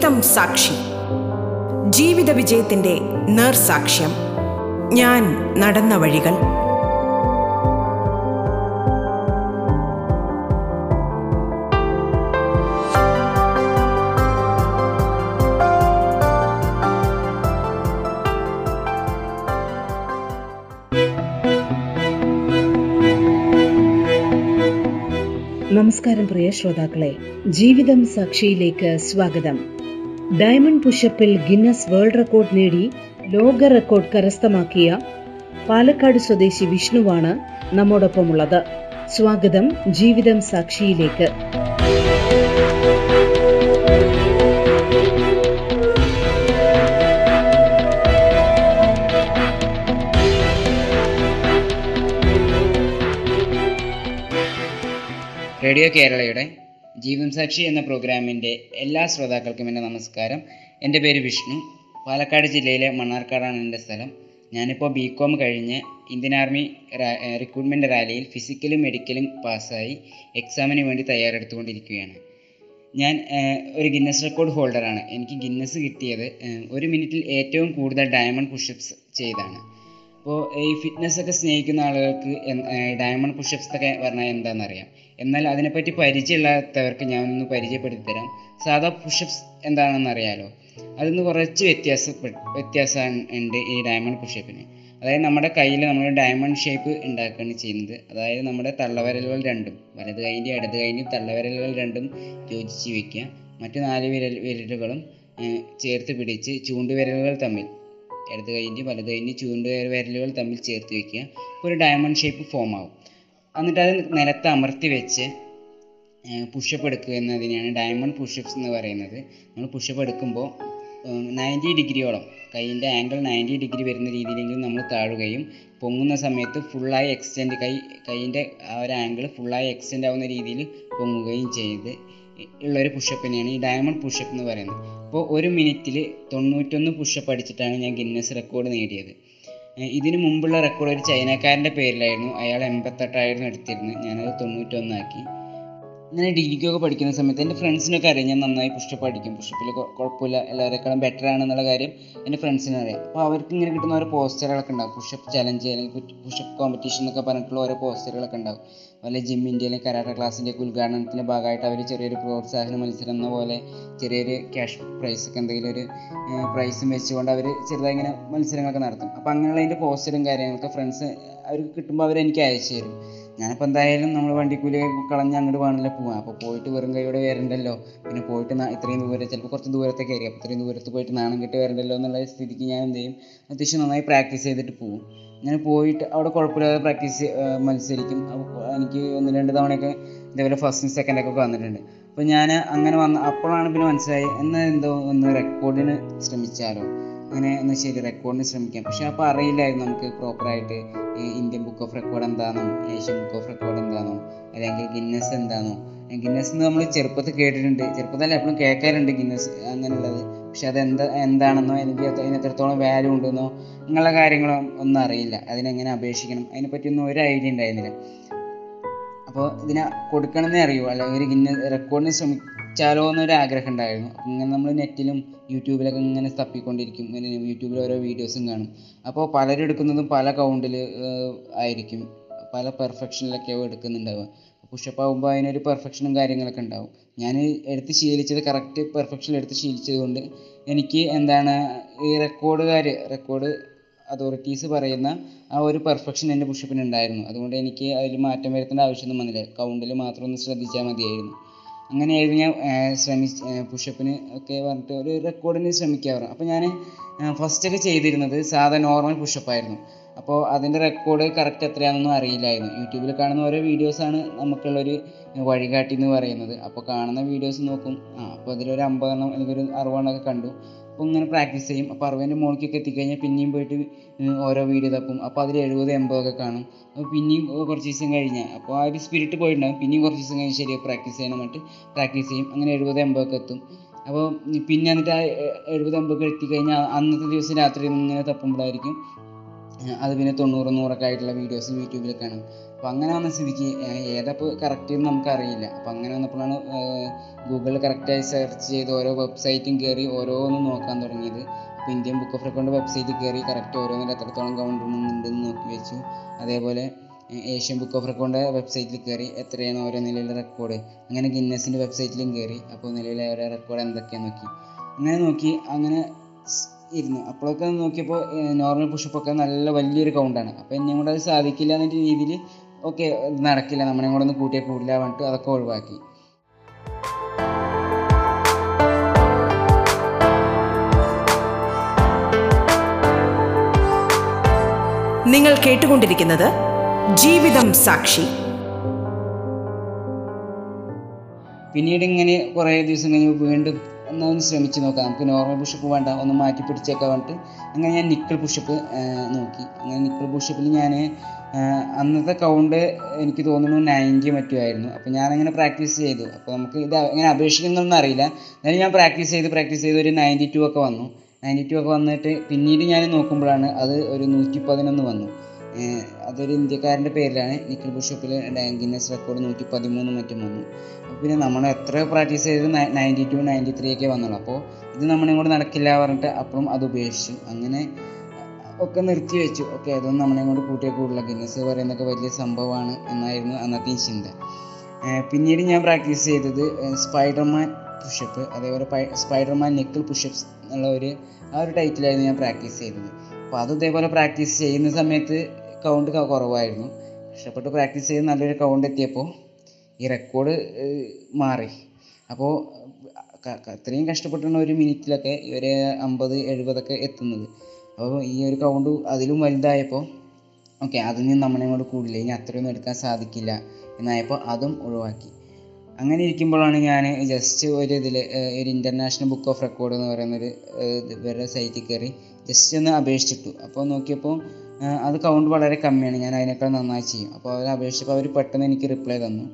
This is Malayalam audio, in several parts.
ജീവിതം സാക്ഷി. ജീവിത വിജയത്തിന്റെ നേർസാക്ഷ്യം ഞാൻ നടന്ന വഴികൾ. നമസ്കാരം പ്രിയ ശ്രോതാക്കളെ. ജീവിതം സാക്ഷിയിലേക്ക് സ്വാഗതം. ഡയമണ്ട് പുഷപ്പിൽ ഗിന്നസ് വേൾഡ് റെക്കോർഡ് നേടി ലോക റെക്കോർഡ് കരസ്ഥമാക്കിയ പാലക്കാട് സ്വദേശി വിഷ്ണുവാണ് നമ്മോടൊപ്പമുള്ളത്. സ്വാഗതം ജീവിതം സാക്ഷിയിലേക്ക്. റേഡിയോ കേരളയുടെ ജീവൻ സാക്ഷി എന്ന പ്രോഗ്രാമിന്റെ എല്ലാ ശ്രോതാക്കൾക്കും എന്റെ നമസ്കാരം. എന്റെ പേര് വിഷ്ണു. പാലക്കാട് ജില്ലയിലെ മണ്ണാർക്കാടാണ് എന്റെ സ്ഥലം. ഞാനിപ്പോൾ ബി കോം കഴിഞ്ഞ് ഇന്ത്യൻ ആർമി റിക്രൂട്ട്മെന്റ് റാലിയിൽ ഫിസിക്കലും മെഡിക്കലും പാസ്സായി എക്സാമിന് വേണ്ടി തയ്യാറെടുത്തുകൊണ്ടിരിക്കുകയാണ്. ഞാൻ ഒരു ഗിന്നസ് റെക്കോർഡ് ഹോൾഡറാണ്. എനിക്ക് ഗിന്നസ് കിട്ടിയത് ഒരു മിനിറ്റിൽ ഏറ്റവും കൂടുതൽ ഡയമണ്ട് പുഷപ്സ് ചെയ്താണ് അപ്പോൾ ഈ ഫിറ്റ്നസ് ഒക്കെ സ്നേഹിക്കുന്ന ആളുകൾക്ക് ഡയമണ്ട് പുഷപ്സ് ഒക്കെ പറഞ്ഞാൽ എന്താണെന്നറിയാം എന്നാൽ അതിനെപ്പറ്റി പരിചയമില്ലാത്തവർക്ക് ഞാൻ ഒന്ന് പരിചയപ്പെടുത്തി തരാം സാധാ പുഷപ്സ് എന്താണെന്ന് അറിയാലോ അതിന്ന് കുറച്ച് വ്യത്യാസ വ്യത്യാസം ഉണ്ട് ഈ ഡയമണ്ട് പുഷപ്പിന് അതായത് നമ്മുടെ കയ്യിൽ നമ്മൾ ഡയമണ്ട് ഷേപ്പ് ഉണ്ടാക്കുകയാണ് ചെയ്യുന്നത്. അതായത് നമ്മുടെ തള്ളവിരലുകൾ രണ്ടും വലത് കൈന്റെ ഇടത് കൈന്റെ തള്ളവിരലുകൾ രണ്ടും യോജിച്ച് വെക്കുക. മറ്റു നാല് വിരൽ വിരലുകളും ചേർത്ത് പിടിച്ച് ചൂണ്ടുവിരലുകൾ തമ്മിൽ ഇടത് കൈന്റെ വലത് കൈന്റെ ചൂണ്ട വിരലുകൾ തമ്മിൽ ചേർത്ത് വെക്കുക. ഒരു ഡയമണ്ട് ഷേപ്പ് ഫോം ആവും. എന്നിട്ട് അത് നിലത്ത് അമർത്തി വെച്ച് പുഷപ്പ് എടുക്കുക എന്നതിനെയാണ് ഡയമണ്ട് പുഷപ്പ്സ് എന്ന് പറയുന്നത്. നമ്മൾ പുഷപ്പ് എടുക്കുമ്പോൾ നയന്റി ഡിഗ്രിയോളം കൈയിന്റെ ആംഗിൾ നയന്റി ഡിഗ്രി വരുന്ന രീതിയിലെങ്കിലും നമ്മൾ താഴുകയും പൊങ്ങുന്ന സമയത്ത് ഫുള്ളായി എക്സ്റ്റെൻഡ് കൈ കൈയിന്റെ ആ ഒരു ആംഗിൾ ഫുള്ളായി എക്സ്റ്റെൻഡ് ആവുന്ന രീതിയിൽ പൊങ്ങുകയും ചെയ്ത് ഉള്ളൊരു പുഷപ്പിനെയാണ് ഈ ഡയമണ്ട് പുഷപ്പ് എന്ന് പറയുന്നത്. അപ്പോൾ ഒരു മിനിറ്റിൽ തൊണ്ണൂറ്റൊന്ന് പുഷപ്പ് അടിച്ചിട്ടാണ് ഞാൻ ഗിന്നസ് റെക്കോർഡ് നേടിയത്. ഇതിനു മുമ്പുള്ള റെക്കോർഡ് ഒരു ചൈനക്കാരന്റെ പേരിലായിരുന്നു. അയാൾ എൺപത്തെട്ടായിരുന്നു എടുത്തിരുന്നത്. ഞാനത് തൊണ്ണൂറ്റൊന്നാക്കി. ഇങ്ങനെ ഡിഗ്രിക്കൊക്കെ പഠിക്കുന്ന സമയത്ത് എന്റെ ഫ്രണ്ട്സിനൊക്കെ അറിയാം. ഞാൻ നന്നായി പുഷപ്പ് അടിക്കും. പുഷപ്പിൽ കുഴപ്പമില്ല. എല്ലാവരെക്കാളും ബെറ്റർ ആണെന്നുള്ള കാര്യം എന്റെ ഫ്രണ്ട്സിന് അറിയാം. അപ്പോൾ അവർക്ക് ഇങ്ങനെ കിട്ടുന്ന ഓരോ പോസ്റ്ററുകളൊക്കെ ഉണ്ടാവും. പുഷപ്പ് ചലഞ്ച് അല്ലെങ്കിൽ പുഷപ്പ് കോമ്പറ്റീഷൻ എന്നൊക്കെ പറഞ്ഞിട്ടുള്ള ഓരോ പോസ്റ്ററുകളൊക്കെ ഉണ്ടാവും. വല്ല ജിം അല്ലെങ്കിൽ കരാട്ട ക്ലാസ്സിന്റെ ഒക്കെ ഉദ്ഘാടനത്തിന്റെ ഭാഗമായിട്ട് അവർ ചെറിയൊരു പ്രോത്സാഹന മത്സരം എന്ന പോലെ ചെറിയൊരു ക്യാഷ് പ്രൈസ് ഒക്കെ എന്തെങ്കിലും ഒരു പ്രൈസും വെച്ചുകൊണ്ട് അവർ ചെറുതായി ഇങ്ങനെ മത്സരങ്ങളൊക്കെ നടത്തും. അപ്പോൾ അങ്ങനെയുള്ള അതിന്റെ പോസ്റ്ററും കാര്യങ്ങളൊക്കെ ഫ്രണ്ട്സ് അവർക്ക് കിട്ടുമ്പോൾ അവർ എനിക്ക് അയച്ചു തരും. ഞാനിപ്പോൾ എന്തായാലും നമ്മൾ വണ്ടിക്കൂലി കളഞ്ഞ് അങ്ങോട്ട് വേണമല്ലോ പോവാം. അപ്പോൾ പോയിട്ട് വെറും കൈയോടെ വരണ്ടല്ലോ. പിന്നെ പോയിട്ട് ഇത്രയും ദൂരം ചിലപ്പോൾ കുറച്ച് ദൂരത്തേക്ക് ആയിരിക്കും അപ്പോൾ ഇത്രയും ദൂരത്ത് പോയിട്ട് നാണം കെട്ടി വരണ്ടല്ലോ എന്നുള്ള സ്ഥിതിക്ക് ഞാൻ എന്ത് ചെയ്യും? അത്യാവശ്യം നന്നായി പ്രാക്ടീസ് ചെയ്തിട്ട് പോകും ഞാൻ പോയിട്ട് അവിടെ കുഴപ്പമില്ലാതെ പ്രാക്ടീസ് മത്സരിക്കും. എനിക്ക് ഒന്ന് രണ്ട് തവണയൊക്കെ ഇതേപോലെ ഫസ്റ്റും സെക്കൻഡൊക്കെ വന്നിട്ടുണ്ട്. അപ്പോൾ ഞാൻ അങ്ങനെ വന്ന അപ്പോഴാണ് പിന്നെ മനസ്സിലായി എന്നാൽ എന്തോ ഒന്ന് റെക്കോർഡിന് ശ്രമിച്ചാലോ? അങ്ങനെ ഒന്ന് ശരി റെക്കോർഡിന് ശ്രമിക്കാം. പക്ഷെ അപ്പോൾ അറിയില്ലായിരുന്നു നമുക്ക് പ്രോപ്പറായിട്ട് ഇന്ത്യൻ ബുക്ക് ഓഫ് റെക്കോർഡ് എന്താണോ ഏഷ്യൻ ബുക്ക് ഓഫ് റെക്കോർഡ് എന്താണോ അല്ലെങ്കിൽ ഗിന്നസ് എന്താണോ ഗിന്നസ് നമ്മൾ ചെറുപ്പത്തിൽ കേട്ടിട്ടുണ്ട്. ചെറുപ്പത്തിൽ എപ്പോഴും കേൾക്കാറുണ്ട് ഗിന്നസ് അങ്ങനെയുള്ളത്. പക്ഷെ അത് എന്താ എന്താണെന്നോ എനിക്ക് അത് അതിന് എത്രത്തോളം വാല്യൂ ഉണ്ടെന്നോ അങ്ങനെയുള്ള കാര്യങ്ങളോ ഒന്നും അറിയില്ല. അതിനെങ്ങനെ അപേക്ഷിക്കണം? അതിനെപ്പറ്റിയൊന്നും ഒരു ഐഡിയ ഉണ്ടായിരുന്നില്ല. അപ്പോൾ ഇതിനെ കൊടുക്കണമെന്നേ അറിയൂ. അല്ലെങ്കിൽ ഒരു ഗിന്ന റെക്കോർഡിന് ശ്രമിച്ചാലോ എന്നൊരു ആഗ്രഹം ഉണ്ടായിരുന്നു. ഇങ്ങനെ നമ്മൾ നെറ്റിലും യൂട്യൂബിലൊക്കെ ഇങ്ങനെ തപ്പിക്കൊണ്ടിരിക്കും. ഇങ്ങനെ യൂട്യൂബിൽ ഓരോ വീഡിയോസും കാണും. അപ്പോൾ പലരും എടുക്കുന്നതും പല കൗണ്ടിൽ ആയിരിക്കും. പല പെർഫെക്ഷനിലൊക്കെയാവും എടുക്കുന്നുണ്ടാവുക. പുഷപ്പ് ആകുമ്പോൾ അതിനൊരു പെർഫെക്ഷനും കാര്യങ്ങളൊക്കെ ഉണ്ടാവും. ഞാൻ എടുത്ത് ശീലിച്ചത് കറക്റ്റ് പെർഫെക്ഷൻ എടുത്ത് ശീലിച്ചത് കൊണ്ട് എനിക്ക് എന്താണ് ഈ റെക്കോർഡുകാർ റെക്കോർഡ് അതോറിറ്റീസ് പറയുന്ന ആ ഒരു പെർഫെക്ഷൻ എന്റെ പുഷപ്പിന് ഉണ്ടായിരുന്നു. അതുകൊണ്ട് എനിക്ക് അതിൽ മാറ്റം വരുത്തേണ്ട ആവശ്യമൊന്നും വന്നില്ല. കൗണ്ടിൽ മാത്രം ഒന്ന് ശ്രദ്ധിച്ചാൽ മതിയായിരുന്നു. അങ്ങനെയായിരുന്നു ഞാൻ ശ്രമിച്ച് പുഷപ്പിന് ഒക്കെ പറഞ്ഞിട്ട് ഒരു റെക്കോർഡിന് ശ്രമിക്കാറ്. അപ്പോൾ ഞാൻ ഫസ്റ്റൊക്കെ ചെയ്തിരുന്നത് സാധാ നോർമൽ പുഷപ്പായിരുന്നു അപ്പോൾ അതിന്റെ റെക്കോർഡ് കറക്റ്റ് എത്രയാണെന്നൊന്നും അറിയില്ലായിരുന്നു. യൂട്യൂബിൽ കാണുന്ന ഓരോ വീഡിയോസാണ് നമുക്കുള്ളൊരു വഴികാട്ടി എന്ന് പറയുന്നത്. അപ്പോൾ കാണുന്ന വീഡിയോസ് നോക്കും. ആ അപ്പോൾ അതിലൊരു അമ്പതെണ്ണം എനിക്കൊരു അറുപതെണ്ണമൊക്കെ കണ്ടു. അപ്പോൾ ഇങ്ങനെ പ്രാക്ടീസ് ചെയ്യും. അപ്പോൾ അറുപതിന്റെ മുകളിലേക്കൊക്കെ എത്തിക്കഴിഞ്ഞാൽ പിന്നെയും പോയിട്ട് ഓരോ വീഡിയോ തപ്പും. അപ്പോൾ അതിൽ എഴുപത് എൺപതൊക്കെ കാണും. അപ്പോൾ പിന്നെയും കുറച്ച് ദിവസം കഴിഞ്ഞാൽ അപ്പോൾ ആ ഒരു സ്പിരിറ്റ് പോയിട്ടുണ്ടാകും പിന്നെയും കുറച്ച് ദിവസം കഴിഞ്ഞ് ശരി പ്രാക്ടീസ് ചെയ്യണം എന്നിട്ട് പ്രാക്ടീസ് ചെയ്യും. അങ്ങനെ എഴുപത് എൺപതൊക്കെ എത്തും. അപ്പോൾ പിന്നെ എന്നിട്ട് ആ എഴുപത് എൺപതൊക്കെ എത്തിക്കഴിഞ്ഞാൽ അന്നത്തെ ദിവസം രാത്രി ഇങ്ങനെ തപ്പുമ്പോഴായിരിക്കും. അത് പിന്നെ തൊണ്ണൂറ് നൂറൊക്കെ ആയിട്ടുള്ള വീഡിയോസ് യൂട്യൂബിൽ കാണും അപ്പോൾ അങ്ങനെ വന്ന സ്ഥിതിക്ക് ഏതപ്പോൾ കറക്റ്റ് എന്ന് നമുക്കറിയില്ല. അപ്പോൾ അങ്ങനെ വന്നപ്പോഴാണ് ഗൂഗിളിൽ കറക്റ്റായി സെർച്ച് ചെയ്ത് ഓരോ വെബ്സൈറ്റും കയറി ഓരോന്നും നോക്കാൻ തുടങ്ങിയത്. അപ്പോൾ ഇന്ത്യൻ ബുക്ക് ഓഫ് റെക്കോർഡ് വെബ്സൈറ്റിൽ കയറി കറക്റ്റ് ഓരോന്നിൽ എത്രത്തോളം കൗണ്ട് ഉണ്ടെന്ന് നോക്കി വെച്ചു. അതേപോലെ ഏഷ്യൻ ബുക്ക് ഓഫ് റെക്കോർഡിന്റെ വെബ്സൈറ്റിൽ കയറി എത്രയാണ് ഓരോ നിലയിലെ റെക്കോർഡ് അങ്ങനെ ഗിന്നസിന്റെ വെബ്സൈറ്റിലും കയറി അപ്പോൾ നിലവിലെ ഓരോ റെക്കോർഡ് എന്തൊക്കെയാണെന്ന് നോക്കി. അങ്ങനെ നോക്കി അങ്ങനെ ഇരുന്നു. അപ്പോഴൊക്കെ നോക്കിയപ്പോൾ നോർമൽ പുഷപ്പൊക്കെ നല്ല വലിയൊരു കൗണ്ടാണ് അപ്പോൾ എന്നെയും കൊണ്ട് അത് സാധിക്കില്ല എന്ന രീതിയിൽ ഓക്കെ നടക്കില്ല. നമ്മളെ കൂടെ ഒന്ന് കൂട്ടിയാൽ കൂടില്ല പറഞ്ഞിട്ട് അതൊക്കെ ഒഴിവാക്കി. നിങ്ങൾ കേട്ടുകൊണ്ടിരിക്കുന്നത് ജീവിതം സാക്ഷി. പിന്നീട് ഇങ്ങനെ കുറേ ദിവസം കഴിഞ്ഞ് വീണ്ടും ഒന്ന് ശ്രമിച്ച് നോക്കാം നമുക്ക് നോർമൽ പുഷപ്പ് വേണ്ട ഒന്ന് മാറ്റി പിടിച്ചേക്കാൻ പറഞ്ഞിട്ട് അങ്ങനെ ഞാൻ നിക്കിൾ പുഷപ്പ് നോക്കി. അങ്ങനെ നിക്കിൾ പുഷപ്പിൽ ഞാൻ അന്നത്തെ കൗണ്ട് എനിക്ക് തോന്നുന്നു നയന്റി മറ്റോ ആയിരുന്നു. അപ്പോൾ ഞാനങ്ങനെ പ്രാക്ടീസ് ചെയ്തു. അപ്പോൾ നമുക്ക് ഇത് എങ്ങനെ അപേക്ഷിക്കുന്നൊന്നും അറിയില്ല. എന്നാലും ഞാൻ പ്രാക്ടീസ് ചെയ്ത് പ്രാക്ടീസ് ചെയ്ത് ഒരു നയന്റി ടു ഒക്കെ വന്നു. നയന്റി ടു ഒക്കെ വന്നിട്ട് പിന്നീട് ഞാൻ നോക്കുമ്പോഴാണ് അത് ഒരു നൂറ്റി പതിനൊന്ന് വന്നു. അതൊരു ഇന്ത്യക്കാരന്റെ പേരിലാണ് നിക്കിൾ ബുഷപ്പിൽ ഗിന്നസ് റെക്കോർഡ് നൂറ്റി പതിമൂന്ന് മറ്റും വന്നു. പിന്നെ നമ്മൾ എത്ര പ്രാക്ടീസ് ചെയ്ത് നയന്റി ടു നയന്റി ത്രീ ഒക്കെ വന്നുള്ളൂ. അപ്പോൾ ഇത് നമ്മളെ കൊണ്ട് നടക്കില്ല പറഞ്ഞിട്ട് അപ്പോഴും അത് ഉപേക്ഷിച്ചു. അങ്ങനെ ഒക്കെ നിർത്തി വെച്ചു. ഓക്കെ അതൊന്നും നമ്മളെ കൊണ്ട് കൂട്ടിയേ കൂടുതല ഗിന്നസ് പറയുന്നതൊക്കെ വലിയ സംഭവമാണ് എന്നായിരുന്നു അന്നത്തെ ചിന്ത. പിന്നീട് ഞാൻ പ്രാക്ടീസ് ചെയ്തത് സ്പൈഡർമാൻ പുഷപ്പ് അതേപോലെ സ്പൈഡർമാൻ നെക്കിൾ പുഷപ്സ് എന്നുള്ള ഒരു ആ ഒരു ടൈറ്റിലായിരുന്നു ഞാൻ പ്രാക്ടീസ് ചെയ്തത്. അപ്പോൾ അത് ഇതേപോലെ പ്രാക്ടീസ് ചെയ്യുന്ന സമയത്ത് കൗണ്ട് കുറവായിരുന്നു. കഷ്ടപ്പെട്ട് പ്രാക്ടീസ് ചെയ്ത് നല്ലൊരു കൗണ്ട് എത്തിയപ്പോൾ ഈ റെക്കോർഡ് മാറി. അപ്പോൾ അത്രയും കഷ്ടപ്പെട്ടാണ് ഒരു മിനിറ്റിലൊക്കെ ഒരു അമ്പത് എഴുപതൊക്കെ എത്തുന്നത്. അപ്പോൾ ഈ ഒരു കൗണ്ട് അതിലും വലുതായപ്പോൾ ഓക്കെ അതിൽ നിന്ന് നമ്മളെ കൂടെ കൂടില്ല. ഇനി അത്രയൊന്നും എടുക്കാൻ സാധിക്കില്ല എന്നായപ്പോൾ അതും ഒഴിവാക്കി. അങ്ങനെ ഇരിക്കുമ്പോഴാണ് ഞാൻ ജസ്റ്റ് ഒരു ഇതിൽ ഒരു ഇന്റർനാഷണൽ ബുക്ക് ഓഫ് റെക്കോർഡ് എന്ന് പറയുന്നൊരു വേറെ സൈറ്റിൽ കയറി ജസ്റ്റ് ഒന്ന് അപേക്ഷിച്ചിട്ടു. അപ്പോൾ നോക്കിയപ്പോൾ അത് കൗണ്ട് വളരെ കമ്മിയാണ്. ഞാൻ അതിനേക്കാൾ നന്നായി ചെയ്യും. അപ്പോൾ അവർ അപേക്ഷിച്ചപ്പോൾ അവർ പെട്ടെന്ന് എനിക്ക് റിപ്ലൈ തന്നു.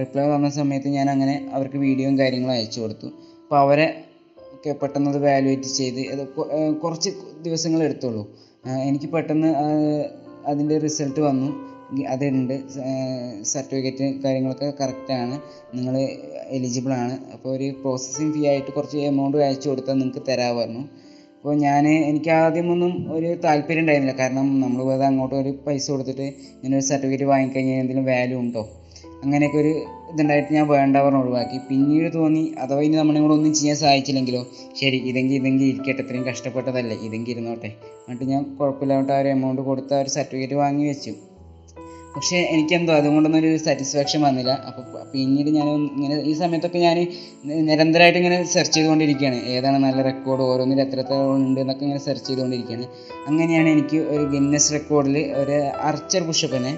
റിപ്ലൈ തന്ന സമയത്ത് ഞാൻ അങ്ങനെ അവർക്ക് വീഡിയോയും കാര്യങ്ങളും അയച്ചു കൊടുത്തു. അപ്പോൾ അവരെ ഒക്കെ പെട്ടെന്ന് അത് വാലുവേറ്റ് ചെയ്ത് കുറച്ച് ദിവസങ്ങൾ എടുത്തുള്ളൂ. എനിക്ക് പെട്ടെന്ന് അതിന്റെ റിസൾട്ട് വന്നു. അതുണ്ട്. സർട്ടിഫിക്കറ്റ് കാര്യങ്ങളൊക്കെ കറക്റ്റാണ് നിങ്ങൾ എലിജിബിൾ ആണ്. അപ്പോൾ ഒരു പ്രോസസ്സിങ് ഫീ ആയിട്ട് കുറച്ച് എമൗണ്ട് അയച്ചു കൊടുത്താൽ നിങ്ങൾക്ക് തരാമായിരുന്നു. അപ്പോൾ ഞാൻ എനിക്ക് ആദ്യമൊന്നും ഒരു താല്പര്യം ഉണ്ടായിരുന്നില്ല. കാരണം നമ്മൾ വെറുതെ അങ്ങോട്ട് ഒരു പൈസ കൊടുത്തിട്ട് ഇങ്ങനെ ഒരു സർട്ടിഫിക്കറ്റ് വാങ്ങിക്കഴിഞ്ഞാൽ എന്തെങ്കിലും വാല്യൂ ഉണ്ടോ? അങ്ങനെയൊക്കെ ഒരു ഇതുണ്ടായിട്ട് ഞാൻ വേണ്ട പറഞ്ഞ് ഒഴിവാക്കി. പിന്നീട് തോന്നി അഥവാ ഇനി നമ്മളെ കൂടെ ഒന്നും ചെയ്യാൻ സാധിച്ചില്ലെങ്കിലോ ശരി ഇതെങ്കിൽ ഇതെങ്കിൽ ഇരിക്കട്ടെ ഇത്രയും കഷ്ടപ്പെട്ടതല്ലേ ഇതെങ്കിൽ ഇരുന്നോട്ടെ. എന്നിട്ട് ഞാൻ കുഴപ്പമില്ലാണ്ട് ആ ഒരു എമൗണ്ട് കൊടുത്ത് ആ ഒരു സർട്ടിഫിക്കറ്റ് വാങ്ങി വെച്ചു. പക്ഷേ എനിക്കെന്തോ അതുകൊണ്ടൊന്നും ഒരു സാറ്റിസ്ഫാക്ഷൻ വന്നില്ല അപ്പോൾ പിന്നീട് ഞാൻ ഇങ്ങനെ ഈ സമയത്തൊക്കെ ഞാൻ നിരന്തരമായിട്ട് ഇങ്ങനെ സെർച്ച് ചെയ്തുകൊണ്ടിരിക്കുകയാണ് ഏതാണ് നല്ല റെക്കോർഡ് ഓരോന്നിൽ എത്ര എത്ര ഉണ്ട് എന്നൊക്കെ ഇങ്ങനെ സെർച്ച് ചെയ്തുകൊണ്ടിരിക്കുകയാണ് അങ്ങനെയാണ് എനിക്ക് ഒരു ഗിന്നസ് റെക്കോർഡിൽ ഒരു അർച്ചർ പുഷപ്പിന്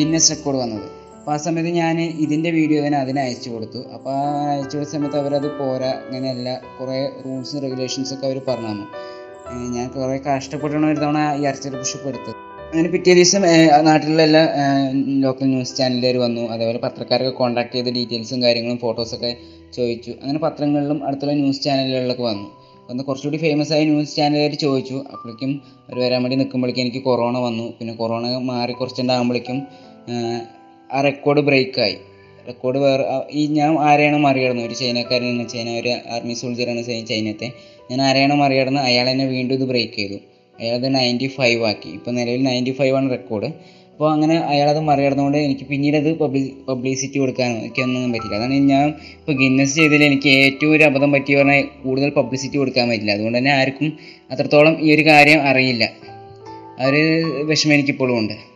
ഗിന്നസ് റെക്കോർഡ് വന്നത്. അപ്പോൾ ആ സമയത്ത് ഞാൻ ഇതിന്റെ വീഡിയോ തന്നെ അതിനെ അയച്ചു കൊടുത്തു. അപ്പോൾ ആ അയച്ചു കൊടുത്ത സമയത്ത് അവരത് പോരാ അങ്ങനെയല്ല കുറേ റൂൾസും റെഗുലേഷൻസൊക്കെ അവർ പറഞ്ഞു തന്നു. ഞാൻ കുറേ കഷ്ടപ്പെട്ടാണ് ഒരു തവണ ഈ അർച്ചർ പുഷപ്പ് എടുത്തത്. അങ്ങനെ പിറ്റേ ദിവസം നാട്ടിലുള്ള എല്ലാ ലോക്കൽ ന്യൂസ് ചാനലുകാർ വന്നു. അതേപോലെ പത്രക്കാരൊക്കെ കോൺടാക്ട് ചെയ്ത ഡീറ്റെയിൽസും കാര്യങ്ങളും ഫോട്ടോസൊക്കെ ചോദിച്ചു. അങ്ങനെ പത്രങ്ങളിലും അടുത്തുള്ള ന്യൂസ് ചാനലുകളിലൊക്കെ വന്നു. ഒന്ന് കുറച്ചുകൂടി ഫേമസ് ആയ ന്യൂസ് ചാനലുകാർ ചോദിച്ചു. അപ്പോഴേക്കും ഒരു വരാൻ വേണ്ടി നിൽക്കുമ്പോഴേക്കും എനിക്ക് കൊറോണ വന്നു. പിന്നെ കൊറോണ മാറി കുറച്ചുണ്ടാകുമ്പോഴേക്കും ആ റെക്കോർഡ് ബ്രേക്കായി റെക്കോർഡ് വേറെ ഈ ഞാൻ ആരെയാണ് മറികടന്നത്? ഒരു ചൈനക്കാരനാണ് ചൈന ഒരു ആർമി സോൾജറാണ് ചൈനത്തെ. ഞാൻ ആരെയാണ് മറികടന്ന് അയാൾ എന്നെ വീണ്ടും ഇത് ബ്രേക്ക് ചെയ്തു. അയാളത് നയന്റി ഫൈവ് ആക്കി. ഇപ്പോൾ നിലവിൽ നയന്റി ഫൈവ് ആണ് റെക്കോർഡ് അപ്പോൾ അങ്ങനെ അയാളത് മറികടന്നുകൊണ്ട് എനിക്ക് പിന്നീട് അത് പബ്ലി പബ്ലിസിറ്റി കൊടുക്കാനോ എനിക്കൊന്നും പറ്റില്ല. അതാണ് ഞാൻ ഇപ്പോൾ ഗിന്നസ് ചെയ്തതിൽ എനിക്ക് ഏറ്റവും ഒരു അബദ്ധം പറ്റി പറഞ്ഞാൽ കൂടുതൽ പബ്ലിസിറ്റി കൊടുക്കാൻ പറ്റില്ല. അതുകൊണ്ട് തന്നെ ആർക്കും അത്രത്തോളം ഈ ഒരു കാര്യം അറിയില്ല. ആ ഒരു വിഷമം എനിക്കിപ്പോഴും ഉണ്ട്.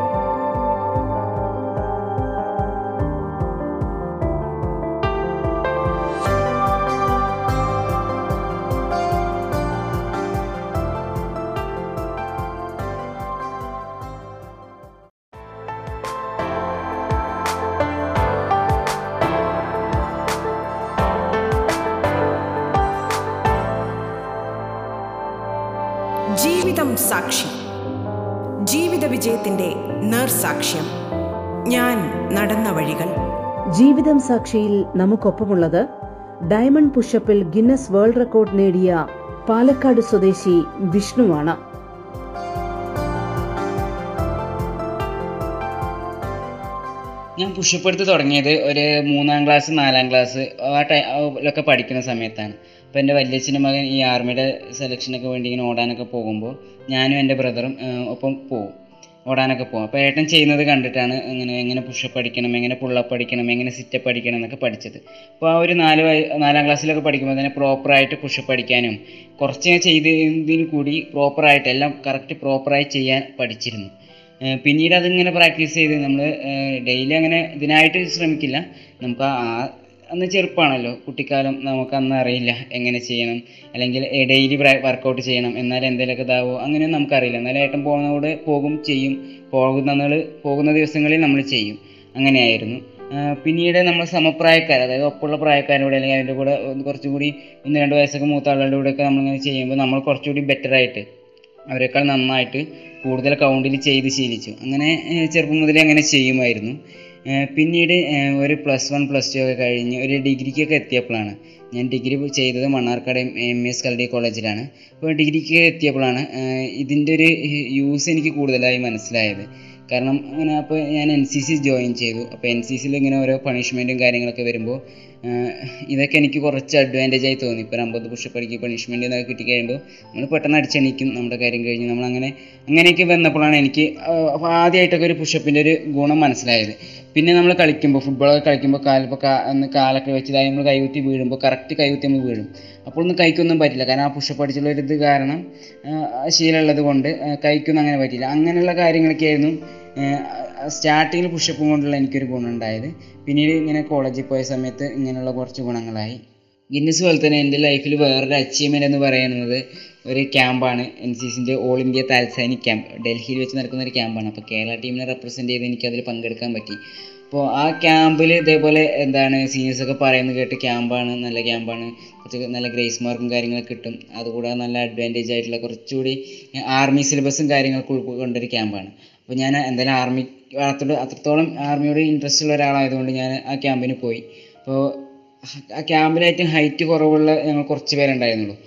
നേർസാക്ഷ്യം ഞാൻ നടന്ന വഴികൾ. ജീവിതം സാക്ഷിയിൽ നമുക്കൊപ്പമുള്ളത് ഡയമണ്ട് പുഷപ്പിൽ ഗിന്നസ് വേൾഡ് റെക്കോർഡ് നേടിയ പാലക്കാട് സ്വദേശി വിഷ്ണുവാണ്. ഞാൻ പുഷപ്പ് എടുത്ത് തുടങ്ങിയത് ഒരു മൂന്നാം ക്ലാസ് നാലാം ക്ലാസ് ആ ടൈമിലൊക്കെ പഠിക്കുന്ന സമയത്താണ്. അപ്പോൾ എന്റെ വല്യച്ഛന്റെ മകൻ ഈ ആർമിയുടെ സെലക്ഷനൊക്കെ വേണ്ടി ഇങ്ങനെ ഓടാനൊക്കെ പോകുമ്പോൾ ഞാനും എന്റെ ബ്രദറും ഒപ്പം പോകും ഓടാനൊക്കെ പോകും അപ്പോൾ ഏട്ടൻ ചെയ്യുന്നത് കണ്ടിട്ടാണ് ഇങ്ങനെ എങ്ങനെ പുഷപ്പ് അടിക്കണം എങ്ങനെ പുള്ളപ്പ് അടിക്കണം എങ്ങനെ സിറ്റപ്പ് അടിക്കണം എന്നൊക്കെ പഠിച്ചത്. അപ്പോൾ ആ ഒരു നാല് നാലാം ക്ലാസ്സിലൊക്കെ പഠിക്കുമ്പോൾ തന്നെ പ്രോപ്പറായിട്ട് പുഷപ്പ് അടിക്കാനും കുറച്ച് ഞാൻ ചെയ്തതിൽ കൂടി പ്രോപ്പറായിട്ട് എല്ലാം കറക്റ്റ് പ്രോപ്പറായി ചെയ്യാൻ പഠിച്ചിരുന്നു. പിന്നീട് അതിങ്ങനെ പ്രാക്ടീസ് ചെയ്ത് നമ്മൾ ഡെയിലി അങ്ങനെ ഇതിനായിട്ട് ശ്രമിക്കില്ല. നമുക്ക് ആ അന്ന് ചെറുപ്പമാണല്ലോ കുട്ടിക്കാലം നമുക്ക് അന്ന് അറിയില്ല എങ്ങനെ ചെയ്യണം. അല്ലെങ്കിൽ ഡെയിലി വർക്കൗട്ട് ചെയ്യണം. എന്നാൽ എന്തെങ്കിലുമൊക്കെ ഇതാവോ? അങ്ങനെയൊന്നും നമുക്കറിയില്ല. എന്നാലും ഏട്ടൻ പോകുന്നതോട് പോകും ചെയ്യും. പോകുന്ന പോകുന്ന ദിവസങ്ങളിൽ നമ്മൾ ചെയ്യും. അങ്ങനെയായിരുന്നു. പിന്നീട് നമ്മൾ സമപ്രായക്കാർ അതായത് ഒപ്പമുള്ള പ്രായക്കാരോട് അല്ലെങ്കിൽ അതിന്റെ കൂടെ കുറച്ചുകൂടി ഒന്ന് രണ്ട് വയസ്സൊക്കെ മൂത്ത ആളുകളുടെ കൂടെയൊക്കെ നമ്മളിങ്ങനെ ചെയ്യുമ്പോൾ നമ്മൾ കുറച്ചുകൂടി ബെറ്ററായിട്ട് അവരെക്കാൾ നന്നായിട്ട് കൂടുതൽ കൗണ്ടിൽ ചെയ്ത് ശീലിച്ചു. അങ്ങനെ ചെറുപ്പം മുതലേ അങ്ങനെ ചെയ്യുമായിരുന്നു. പിന്നീട് ഒരു പ്ലസ് വൺ പ്ലസ് ടു ഒക്കെ കഴിഞ്ഞ് ഒരു ഡിഗ്രിക്കൊക്കെ എത്തിയപ്പോഴാണ് ഞാൻ ഡിഗ്രി ചെയ്തത് മണ്ണാർക്കാട് എം എസ് കൽഡി കോളേജിലാണ് അപ്പോൾ ഡിഗ്രിക്ക് എത്തിയപ്പോഴാണ് ഇതിന്റെ ഒരു യൂസ് എനിക്ക് കൂടുതലായി മനസ്സിലായത്. കാരണം അങ്ങനെ അപ്പോൾ ഞാൻ എൻ സി സി ജോയിൻ ചെയ്തു. അപ്പോൾ എൻ സി സിയിൽ ഇങ്ങനെ ഓരോ പണിഷ്മെന്റും കാര്യങ്ങളൊക്കെ വരുമ്പോൾ ഇതൊക്കെ എനിക്ക് കുറച്ച് അഡ്വാന്റേജ് ആയി തോന്നി. ഇപ്പോൾ ഒരു അമ്പത് പുഷപ്പ് അടിക്ക് പണിഷ്മെന്റ് എന്നൊക്കെ കിട്ടിക്കഴിയുമ്പോൾ നമ്മൾ പെട്ടെന്ന് അടിച്ചെണീക്കും നമ്മുടെ കാര്യം കഴിഞ്ഞ്. നമ്മൾ അങ്ങനെ അങ്ങനെയൊക്കെ വന്നപ്പോഴാണ് എനിക്ക് ആദ്യമായിട്ടൊക്കെ ഒരു പുഷപ്പിന്റെ ഒരു ഗുണം മനസ്സിലായത്. പിന്നെ നമ്മൾ കളിക്കുമ്പോൾ ഫുട്ബോളൊക്കെ കളിക്കുമ്പോൾ കാലിപ്പോൾ കാ ഒന്ന് കാലൊക്കെ വെച്ച് ഇതായി നമ്മൾ കൈകുത്തി വീഴുമ്പോൾ കറക്റ്റ് കൈകുത്തി നമ്മൾ വീഴും. അപ്പോൾ ഒന്നും കൈക്കൊന്നും പറ്റില്ല. കാരണം ആ പുഷപ്പ് അടിച്ചുള്ള ഒരു ഇത് കാരണം ശീലമുള്ളത് കൊണ്ട് കൈക്കൊന്നും അങ്ങനെ പറ്റില്ല. അങ്ങനെയുള്ള കാര്യങ്ങളൊക്കെ ആയിരുന്നു സ്റ്റാർട്ടിങ്ങിൽ പുഷപ്പും കൊണ്ടുള്ള എനിക്കൊരു ഗുണം ഉണ്ടായത് പിന്നീട് ഇങ്ങനെ കോളേജിൽ പോയ സമയത്ത് ഇങ്ങനെയുള്ള കുറച്ച് ഗുണങ്ങളായി. ഗിന്നസ് പോലെ തന്നെ എന്റെ ലൈഫിൽ വേറൊരു അച്ചീവ്മെന്റ് എന്ന് പറയുന്നത് ഒരു ക്യാമ്പാണ്. എൻ സി സിന്റെ ഓൾ ഇന്ത്യ താൽസൈനിക് ക്യാമ്പ്. ഡൽഹിയിൽ വെച്ച് നടക്കുന്ന ഒരു ക്യാമ്പാണ്. അപ്പോൾ കേരള ടീമിനെ റെപ്രസെന്റ് ചെയ്ത് എനിക്ക് അതിൽ പങ്കെടുക്കാൻ പറ്റി. അപ്പോൾ ആ ക്യാമ്പിൽ ഇതേപോലെ എന്താണ് സീനിയേഴ്സൊക്കെ പറയുന്നത് കേട്ട് ക്യാമ്പാണ് നല്ല ക്യാമ്പാണ്. കുറച്ച് നല്ല ഗ്രേസ് മാർക്കും കാര്യങ്ങളൊക്കെ കിട്ടും. അതുകൂടാതെ നല്ല അഡ്വാന്റേജ് ആയിട്ടുള്ള കുറച്ചുകൂടി ആർമി സിലബസും കാര്യങ്ങളൊക്കെ ഉൾക്കൊണ്ടൊരു ക്യാമ്പാണ്. അപ്പോൾ ഞാൻ എന്തായാലും ആർമി അത്രത്തോളം അത്രത്തോളം ആർമിയോട് ഇൻട്രസ്റ്റ് ഉള്ള ഒരാളായതുകൊണ്ട് ഞാൻ ആ ക്യാമ്പിന് പോയി. അപ്പോൾ ആ ക്യാമ്പിൽ ഏറ്റവും ഹൈറ്റ് കുറവുള്ള ഞങ്ങൾ കുറച്ച് പേരുണ്ടായിരുന്നുള്ളൂ.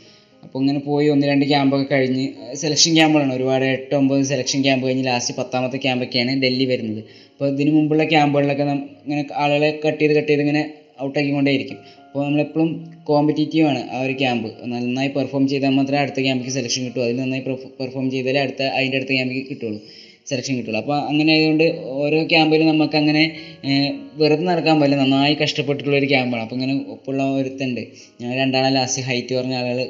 അപ്പോൾ ഇങ്ങനെ പോയി ഒന്ന് രണ്ട് ക്യാമ്പൊക്കെ കഴിഞ്ഞ് സെലക്ഷൻ ക്യാമ്പുകളാണ് ഒരുപാട് എട്ട് ഒമ്പത് സെലക്ഷൻ ക്യാമ്പ് കഴിഞ്ഞ് ലാസ്റ്റ് പത്താമത്തെ ക്യാമ്പൊക്കെയാണ് ഡൽഹി വരുന്നത്. അപ്പോൾ ഇതിന് മുമ്പുള്ള ക്യാമ്പുകളിലൊക്കെ നമ്മൾ ഇങ്ങനെ ആളുകളെ കട്ട് ചെയ്ത് കട്ട് ചെയ്ത് ഇങ്ങനെ ഔട്ടാക്കിക്കൊണ്ടേയിരിക്കും അപ്പോൾ നമ്മളെപ്പോഴും കോമ്പറ്റീറ്റീവ് ആണ് ആ ഒരു ക്യാമ്പ് നന്നായി പെർഫോം ചെയ്താൽ മാത്രമേ അടുത്ത ക്യാമ്പിക്ക് സെലക്ഷൻ കിട്ടൂ. അതിൽ നന്നായി പെർഫോം ചെയ്താലേ അടുത്ത അതിന്റെ അടുത്ത ക്യാമ്പിക്ക് കിട്ടുള്ളൂ സെലക്ഷൻ കിട്ടുള്ളൂ. അപ്പോൾ അങ്ങനെ ആയതുകൊണ്ട് ഓരോ ക്യാമ്പിലും നമുക്ക് അങ്ങനെ വെറുതെ നടക്കാൻ പറ്റില്ല നന്നായി കഷ്ടപ്പെട്ടിട്ടുള്ള ഒരു ക്യാമ്പാണ് അപ്പോൾ ഇങ്ങനെ ഒപ്പുള്ള ഒരുത്തുണ്ട്. ഞാൻ രണ്ടാളെ ലാസ്റ്റ് ഹൈറ്റ് കുറഞ്ഞ ആളുകൾ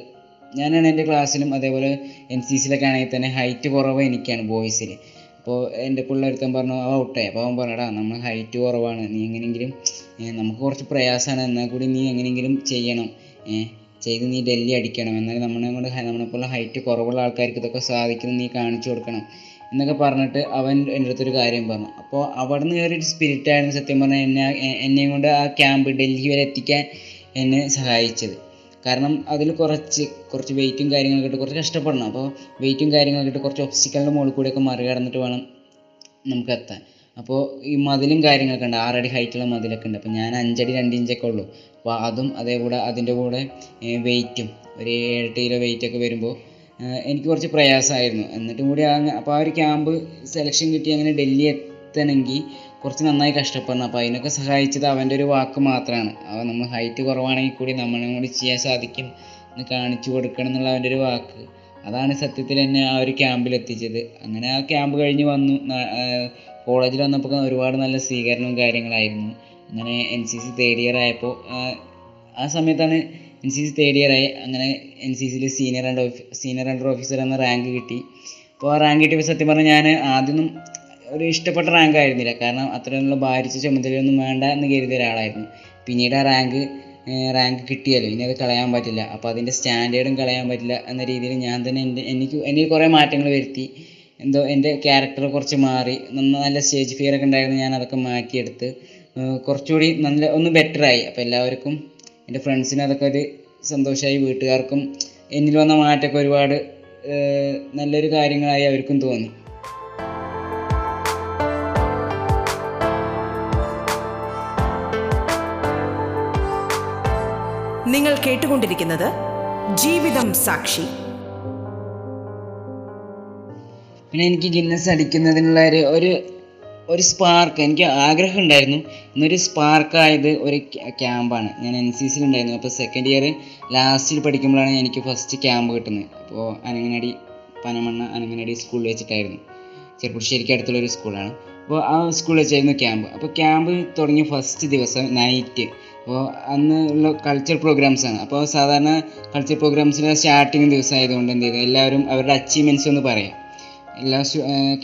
ഞാനാണ് എന്റെ ക്ലാസ്സിലും അതേപോലെ എൻ സി സിയിലൊക്കെ ആണെങ്കിൽ തന്നെ ഹൈറ്റ് കുറവ് എനിക്കാണ് ബോയ്സിൽ അപ്പോൾ എന്റെ പിള്ളേർത്തൻ പറഞ്ഞു അവ ഔട്ടായി അപ്പോൾ അവൻ പറഞ്ഞടാ നമ്മൾ ഹൈറ്റ് കുറവാണ്. നീ എങ്ങനെയെങ്കിലും നമുക്ക് കുറച്ച് പ്രയാസമാണ്. എന്നാൽ കൂടി നീ എങ്ങനെയെങ്കിലും ചെയ്യണം. ചെയ്ത് നീ ഡൽഹി അടിക്കണം. എന്നാൽ നമ്മളെ കൊണ്ട് നമ്മളെപ്പോലെ ഹൈറ്റ് കുറവുള്ള ആൾക്കാർക്ക് ഇതൊക്കെ സാധിക്കുന്നു നീ കാണിച്ചു കൊടുക്കണം. എന്നൊക്കെ പറഞ്ഞിട്ട് അവൻ എന്റെ അടുത്തൊരു കാര്യം പറഞ്ഞു. അപ്പോൾ അവിടെ നിന്ന് ഒരു സ്പിരിറ്റായിരുന്നു സത്യം പറഞ്ഞാൽ എന്നെ എന്നെയും കൊണ്ട് ആ ക്യാമ്പ് ഡൽഹി വരെ എത്തിക്കാൻ എന്നെ സഹായിച്ചത്. കാരണം അതിൽ കുറച്ച് കുറച്ച് വെയിറ്റും കാര്യങ്ങളൊക്കെ ഇട്ട് കുറച്ച് കഷ്ടപ്പെടണം. അപ്പോൾ വെയിറ്റും കാര്യങ്ങളൊക്കെ ഇട്ട് കുറച്ച് ഒബ്സിക്കലിന്റെ മുകളിൽ കൂടെയൊക്കെ മറികടന്നിട്ട് വേണം നമുക്ക് എത്താൻ. അപ്പോൾ ഈ മതിലും കാര്യങ്ങളൊക്കെ ഉണ്ട്. ആറടി ഹൈറ്റുള്ള മതിലൊക്കെ ഉണ്ട്. അപ്പോൾ ഞാൻ അഞ്ചടി രണ്ട് ഇഞ്ചൊക്കെ ഉള്ളൂ. അപ്പോൾ അതും അതേ അതേകൂടെ അതിന്റെ കൂടെ വെയിറ്റും ഒരു ഏഴ് കിലോ വെയിറ്റൊക്കെ വരുമ്പോൾ എനിക്ക് കുറച്ച് പ്രയാസമായിരുന്നു. എന്നിട്ടും കൂടി അപ്പോൾ ആ ഒരു ക്യാമ്പ് സെലക്ഷൻ കിട്ടി. അങ്ങനെ ഡൽഹി എത്തണമെങ്കിൽ കുറച്ച് നന്നായി കഷ്ടപ്പെടണം അപ്പോൾ അതിനൊക്കെ സഹായിച്ചത് അവന്റെ ഒരു വാക്ക് മാത്രമാണ്. അവൻ നമ്മൾ ഹൈറ്റ് കുറവാണെങ്കിൽ കൂടി നമ്മളെ കൂടി ചെയ്യാൻ സാധിക്കും എന്ന് കാണിച്ചു കൊടുക്കണം എന്നുള്ള അവന്റെ ഒരു വാക്ക്. അതാണ് സത്യത്തിൽ എന്നെ ആ ഒരു ക്യാമ്പിൽ എത്തിച്ചത്. അങ്ങനെ ആ ക്യാമ്പ് കഴിഞ്ഞ് വന്നു. കോളേജിൽ വന്നപ്പോൾ ഒരുപാട് നല്ല സ്വീകരണവും കാര്യങ്ങളായിരുന്നു. അങ്ങനെ N C C third year ആയപ്പോൾ ആ സമയത്താണ് N C C third year ആയി. അങ്ങനെ എൻ സി സിയിൽ സീനിയർ ആൻഡ് ഓഫീ സീനിയർ അണ്ടർ ഓഫീസർ എന്ന റാങ്ക് കിട്ടി. അപ്പോൾ ആ റാങ്ക് കിട്ടിയപ്പോൾ സത്യം പറഞ്ഞാൽ ഞാൻ ആദ്യമൊന്നും ഒരു ഇഷ്ടപ്പെട്ട റാങ്ക് ആയിരുന്നില്ല. കാരണം അത്രയുള്ള ഭാരിച്ച ചുമതലയൊന്നും വേണ്ട എന്ന് കരുതിയ ഒരാളായിരുന്നു. പിന്നീട് ആ റാങ്ക് റാങ്ക് കിട്ടിയല്ലോ. ഇനി അത് കളയാൻ പറ്റില്ല. അപ്പോൾ അതിന്റെ സ്റ്റാൻഡേർഡും കളയാൻ പറ്റില്ല എന്ന രീതിയിൽ ഞാൻ തന്നെ എന്റെ എനിക്ക് എനിക്ക് കുറേ മാറ്റങ്ങൾ വരുത്തി. എന്തോ എന്റെ ക്യാരക്ടർ കുറച്ച് മാറി. നല്ല സ്റ്റേജ് ഫിയർ ഒക്കെ ഉണ്ടായിരുന്നു. ഞാൻ അതൊക്കെ മാറ്റിയെടുത്ത്. കുറച്ചുകൂടി നല്ല ഒന്ന് ബെറ്ററായി അപ്പോൾ എല്ലാവർക്കും എന്റെ ഫ്രണ്ട്സിനും അതൊക്കെ ഒരു സന്തോഷമായി വീട്ടുകാർക്കും എന്നിൽ വന്ന മാറ്റമൊക്കെ ഒരുപാട് നല്ലൊരു കാര്യങ്ങളായി അവർക്കും തോന്നി. നിങ്ങൾ കേട്ടുകൊണ്ടിരിക്കുന്നത് ജീവിതം സാക്ഷി. പിന്നെ എനിക്ക് ഗിന്നസ് അടിക്കുന്നതിനുള്ള ഒരു ഒരു ഒരു സ്പാർക്ക് എനിക്ക് ആഗ്രഹം ഉണ്ടായിരുന്നു ഇന്നൊരു സ്പാർക്കായത് ഒരു ക്യാമ്പാണ്. ഞാൻ എൻ സി സിയിൽ ഉണ്ടായിരുന്നു. അപ്പോൾ സെക്കൻഡ് ഇയർ ലാസ്റ്റിൽ പഠിക്കുമ്പോഴാണ് എനിക്ക് ഫസ്റ്റ് ക്യാമ്പ് കിട്ടുന്നത്. അപ്പോൾ അനങ്ങനടി പനമണ്ണ അനങ്ങനടി സ്കൂളിൽ വെച്ചിട്ടായിരുന്നു. ചെറുപ്പുശ്ശേരിക്ക് അടുത്തുള്ള ഒരു സ്കൂളാണ് അപ്പോൾ ആ സ്കൂളിൽ വെച്ചായിരുന്നു ക്യാമ്പ് അപ്പോൾ ക്യാമ്പ് തുടങ്ങിയ ഫസ്റ്റ് ദിവസം നൈറ്റ് അപ്പോൾ അന്ന് ഉള്ള കൾച്ചർ പ്രോഗ്രാംസ് ആണ്. അപ്പോൾ സാധാരണ കൾച്ചർ പ്രോഗ്രാംസിന്റെ സ്റ്റാർട്ടിങ് ദിവസം ആയതുകൊണ്ട് എന്ത് ചെയ്തു? എല്ലാവരും അവരുടെ അച്ചീവ്മെന്റ്സ് ഒന്ന് പറയാം. എല്ലാ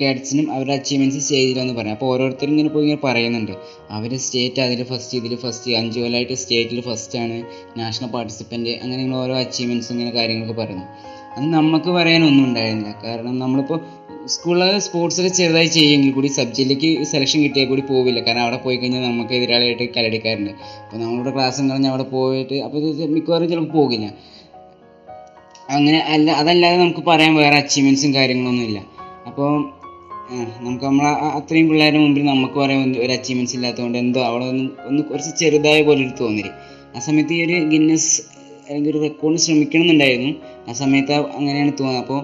കേഡറ്റ്സിനും അവരുടെ അച്ചീവ്മെന്റ്സ് സ്റ്റേജിലൊന്ന് പറയാം. അപ്പോൾ ഓരോരുത്തരും ഇങ്ങനെ പോയി ഇങ്ങനെ പറയുന്നുണ്ട്. അവർ സ്റ്റേറ്റ് അതിൽ ഫസ്റ്റ് ഇതിൽ ഫസ്റ്റ് അഞ്ച് കൊല്ലമായിട്ട് സ്റ്റേറ്റിൽ ഫസ്റ്റാണ് നാഷണൽ പാർട്ടിസിപ്പന്റ് അങ്ങനെ ഓരോ അച്ചീവ്മെന്റ്സ് ഇങ്ങനെ കാര്യങ്ങളൊക്കെ പറയുന്നു. അത് നമുക്ക് പറയാനൊന്നും ഉണ്ടായിരുന്നില്ല. കാരണം നമ്മളിപ്പോൾ സ്കൂളിൽ സ്പോർട്സിൽ ചെറുതായി ചെയ്യുമെങ്കിൽ കൂടി സബ്ജക്റ്റിലേക്ക് സെലക്ഷൻ കിട്ടിയാൽ കൂടി പോവില്ല. കാരണം അവിടെ പോയി കഴിഞ്ഞാൽ നമുക്ക് എതിരാളിയായിട്ട് കലടിക്കാറുണ്ട് അപ്പോൾ നമ്മളുടെ ക്ലാസ്സും കളഞ്ഞ് അവിടെ പോയിട്ട് അപ്പോൾ മിക്കവാറും ചിലപ്പോൾ പോകില്ല. അങ്ങനെ അല്ല അതല്ലാതെ നമുക്ക് പറയാൻ വേറെ അച്ചീവ്മെന്റ്സും കാര്യങ്ങളൊന്നും ഇല്ല. അപ്പോൾ നമുക്ക് നമ്മൾ അത്രയും പിള്ളേരുടെ മുമ്പിൽ നമുക്ക് പറയാൻ ഒരു അച്ചീവ്മെന്റ്സ് ഇല്ലാത്തതുകൊണ്ട് എന്തോ അവിടെ ഒന്ന് ഒന്ന് കുറച്ച് ചെറുതായ പോലെ ഒരു തോന്നൽ. ആ സമയത്ത് ഈ ഒരു ഗിന്നസ് അല്ലെങ്കിൽ ഒരു റെക്കോർഡ് ശ്രമിക്കണം എന്നുണ്ടായിരുന്നു ആ സമയത്ത് അങ്ങനെയാണ് തോന്നുന്നത്. അപ്പോൾ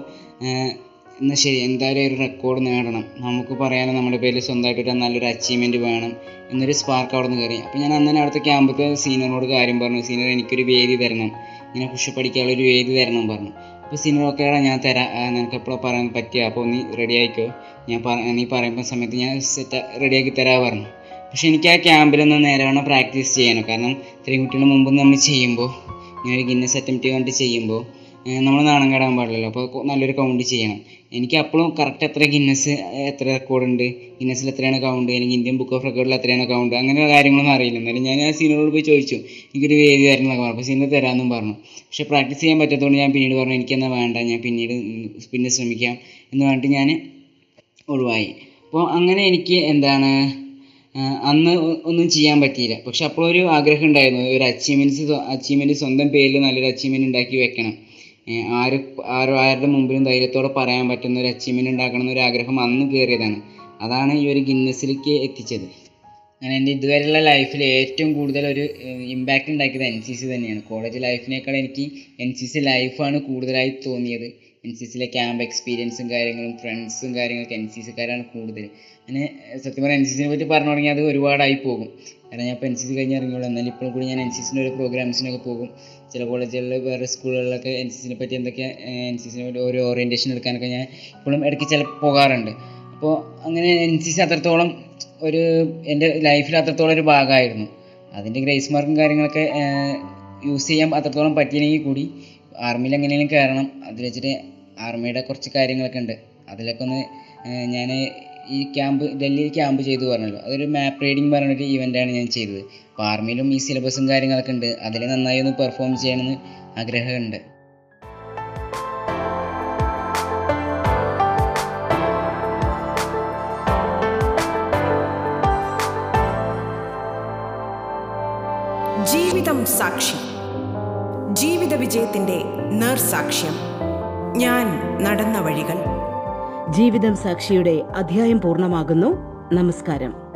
എന്നാൽ ശരി എന്തായാലും ഒരു റെക്കോർഡ് നേടണം. നമുക്ക് പറയാനും നമ്മുടെ പേരിൽ സ്വന്തമായിട്ട് നല്ലൊരു അച്ചീവ്മെന്റ് വേണം എന്നൊരു സ്പാർക്ക് അവിടെ നിന്ന് കയറി. അപ്പോൾ ഞാൻ അന്നേരം അവിടുത്തെ ക്യാമ്പത്തെ സീനിയറിനോട് കാര്യം പറഞ്ഞു. സീനിയർ എനിക്കൊരു വേദി തരണം. ഇങ്ങനെ കുഷി പഠിക്കാനുള്ള ഒരു വേദി തരണം പറഞ്ഞു. അപ്പോൾ സീനിയർ ഓക്കേടാ ഞാൻ തരാം. നിനക്ക് എപ്പോഴാണ് പറയാൻ പറ്റുക? അപ്പോൾ നീ റെഡി ആയിക്കോ? ഞാൻ പറ നീ പറയുമ്പോൾ സമയത്ത് ഞാൻ സെറ്റ് റെഡിയാക്കി തരാ പറഞ്ഞു. പക്ഷെ എനിക്ക് ആ ക്യാമ്പിലൊന്ന് നേരമാണ് പ്രാക്ടീസ് ചെയ്യാനോ? കാരണം ഇത്രയും കുട്ടികളുടെ മുമ്പ് നമ്മൾ ചെയ്യുമ്പോൾ ഒരു ഗിന്നസ് അറ്റംപ്റ്റ് കണ്ട് ചെയ്യുമ്പോൾ നമ്മൾ നാണം കെടാൻ പാടില്ലല്ലോ. അപ്പോൾ നല്ലൊരു കൗണ്ട് ചെയ്യണം. എനിക്ക് അപ്പോഴും കറക്റ്റ് എത്ര ഗിന്നസ് എത്ര റെക്കോർഡ് ഉണ്ട്? ഗിന്നസിൽ എത്രയാണ് കൗണ്ട് അല്ലെങ്കിൽ ഇന്ത്യൻ ബുക്ക് ഓഫ് റെക്കോർഡിൽ എത്രയാണ് കൗണ്ട് അങ്ങനെ കാര്യങ്ങളൊന്നും അറിയില്ല. എന്നാലും ഞാൻ ആ സീനോട് പോയി ചോദിച്ചു. എനിക്കൊരു വേദി തരണം എന്നൊക്കെ പറഞ്ഞു അപ്പോൾ സീനിൽ തരാമെന്നും പറഞ്ഞു. പക്ഷേ പ്രാക്ടീസ് ചെയ്യാൻ പറ്റാത്തതുകൊണ്ട് ഞാൻ പിന്നീട് പറഞ്ഞു എനിക്കെന്നാൽ വേണ്ട. ഞാൻ പിന്നീട് പിന്നെ ശ്രമിക്കാം. എന്ന് പറഞ്ഞിട്ട് ഞാൻ ഒഴിവായി. അപ്പോൾ അങ്ങനെ എനിക്ക് എന്താണ് അന്ന് ഒന്നും ചെയ്യാൻ പറ്റിയില്ല. പക്ഷെ അപ്പോൾ ഒരു ആഗ്രഹം ഉണ്ടായിരുന്നു ഒരു അച്ചീവ്മെന്റ്സ് അച്ചീവ്മെന്റ് സ്വന്തം പേരിൽ നല്ലൊരു അച്ചീവ്മെന്റ് ഉണ്ടാക്കി വെക്കണം. ആരും ആര് ആരോ ആരുടെ മുമ്പിലും ധൈര്യത്തോടെ പറയാൻ പറ്റുന്ന ഒരു അച്ചീവ്മെന്റ് ഉണ്ടാക്കണം എന്നൊരു ആഗ്രഹം അന്ന് കയറിയതാണ്. അതാണ് ഈ ഒരു ഗിന്നസിലേക്ക് എത്തിച്ചത്. അങ്ങനെ എന്റെ ഇതുവരെയുള്ള ലൈഫിൽ ഏറ്റവും കൂടുതൽ ഒരു ഇമ്പാക്റ്റ് ഉണ്ടാക്കിയത് എൻ സി സി തന്നെയാണ്. കോളേജ് ലൈഫിനേക്കാൾ എനിക്ക് എൻ സി സി ലൈഫാണ് കൂടുതലായി തോന്നിയത്. എൻ സി സിയിലെ ക്യാമ്പ് എക്സ്പീരിയൻസും കാര്യങ്ങളും ഫ്രണ്ട്സും കാര്യങ്ങളൊക്കെ എൻ സി സിക്കാരാണ് കൂടുതൽ. അങ്ങനെ സത്യം പറഞ്ഞാൽ എൻ സി സിനെ പറ്റി പറഞ്ഞു തുടങ്ങിയാൽ അത് ഒരുപാടായി പോകും. കാരണം ഞാൻ ഇപ്പോൾ എൻ സി സി കഴിഞ്ഞ് ഇറങ്ങിയുള്ളൂ. എന്നാലും ഇപ്പോഴും കൂടി ഞാൻ എൻ സി സിന്റെ ഒരു പ്രോഗ്രാംസിനൊക്കെ പോകും. ചില കോളേജുകളിൽ വേറെ സ്കൂളുകളിലൊക്കെ എൻ സി സിനെ പറ്റി എന്തൊക്കെ എൻ സി സിനെ പറ്റി ഓരോ ഓറിയന്റേഷൻ എടുക്കാനൊക്കെ ഞാൻ ഇപ്പോഴും ഇടയ്ക്ക് ചില പോകാറുണ്ട്. അപ്പോൾ അങ്ങനെ എൻ സി സി അത്രത്തോളം ഒരു എന്റെ ലൈഫിൽ അത്രത്തോളം ഒരു ഭാഗമായിരുന്നു. അതിന്റെ ഗ്രേസ് മാർക്കും കാര്യങ്ങളൊക്കെ യൂസ് ചെയ്യാൻ അത്രത്തോളം പറ്റിയില്ലെങ്കിൽ കൂടി ആർമിയിൽ എങ്ങനെയെങ്കിലും കയറണം. അതിൽ വെച്ചിട്ട് ആർമിയുടെ കുറച്ച് കാര്യങ്ങളൊക്കെ ഉണ്ട്. അതിലൊക്കെ ഒന്ന് ഞാൻ ഈ ക്യാമ്പ് ഡൽഹിയിൽ ക്യാമ്പ് ചെയ്തു പറഞ്ഞല്ലോ. അതൊരു മാപ്പ് റീഡിംഗ് പറഞ്ഞൊരു ഇവന്റാണ് ഞാൻ ചെയ്തത്. അപ്പോൾ ആർമിയിലും ഈ സിലബസും കാര്യങ്ങളൊക്കെ ഉണ്ട്. അതിൽ നന്നായി ഒന്ന് പെർഫോം ചെയ്യണമെന്ന് ആഗ്രഹമുണ്ട്. ജീവിതം സാക്ഷി. ജീവിത വിജയത്തിന്റെ നേർസാക്ഷ്യം. ഞാൻ നടന്ന വഴികൾ. ജീവിതം സാക്ഷിയുടെ അധ്യായം പൂർണമാകുന്നു. നമസ്കാരം.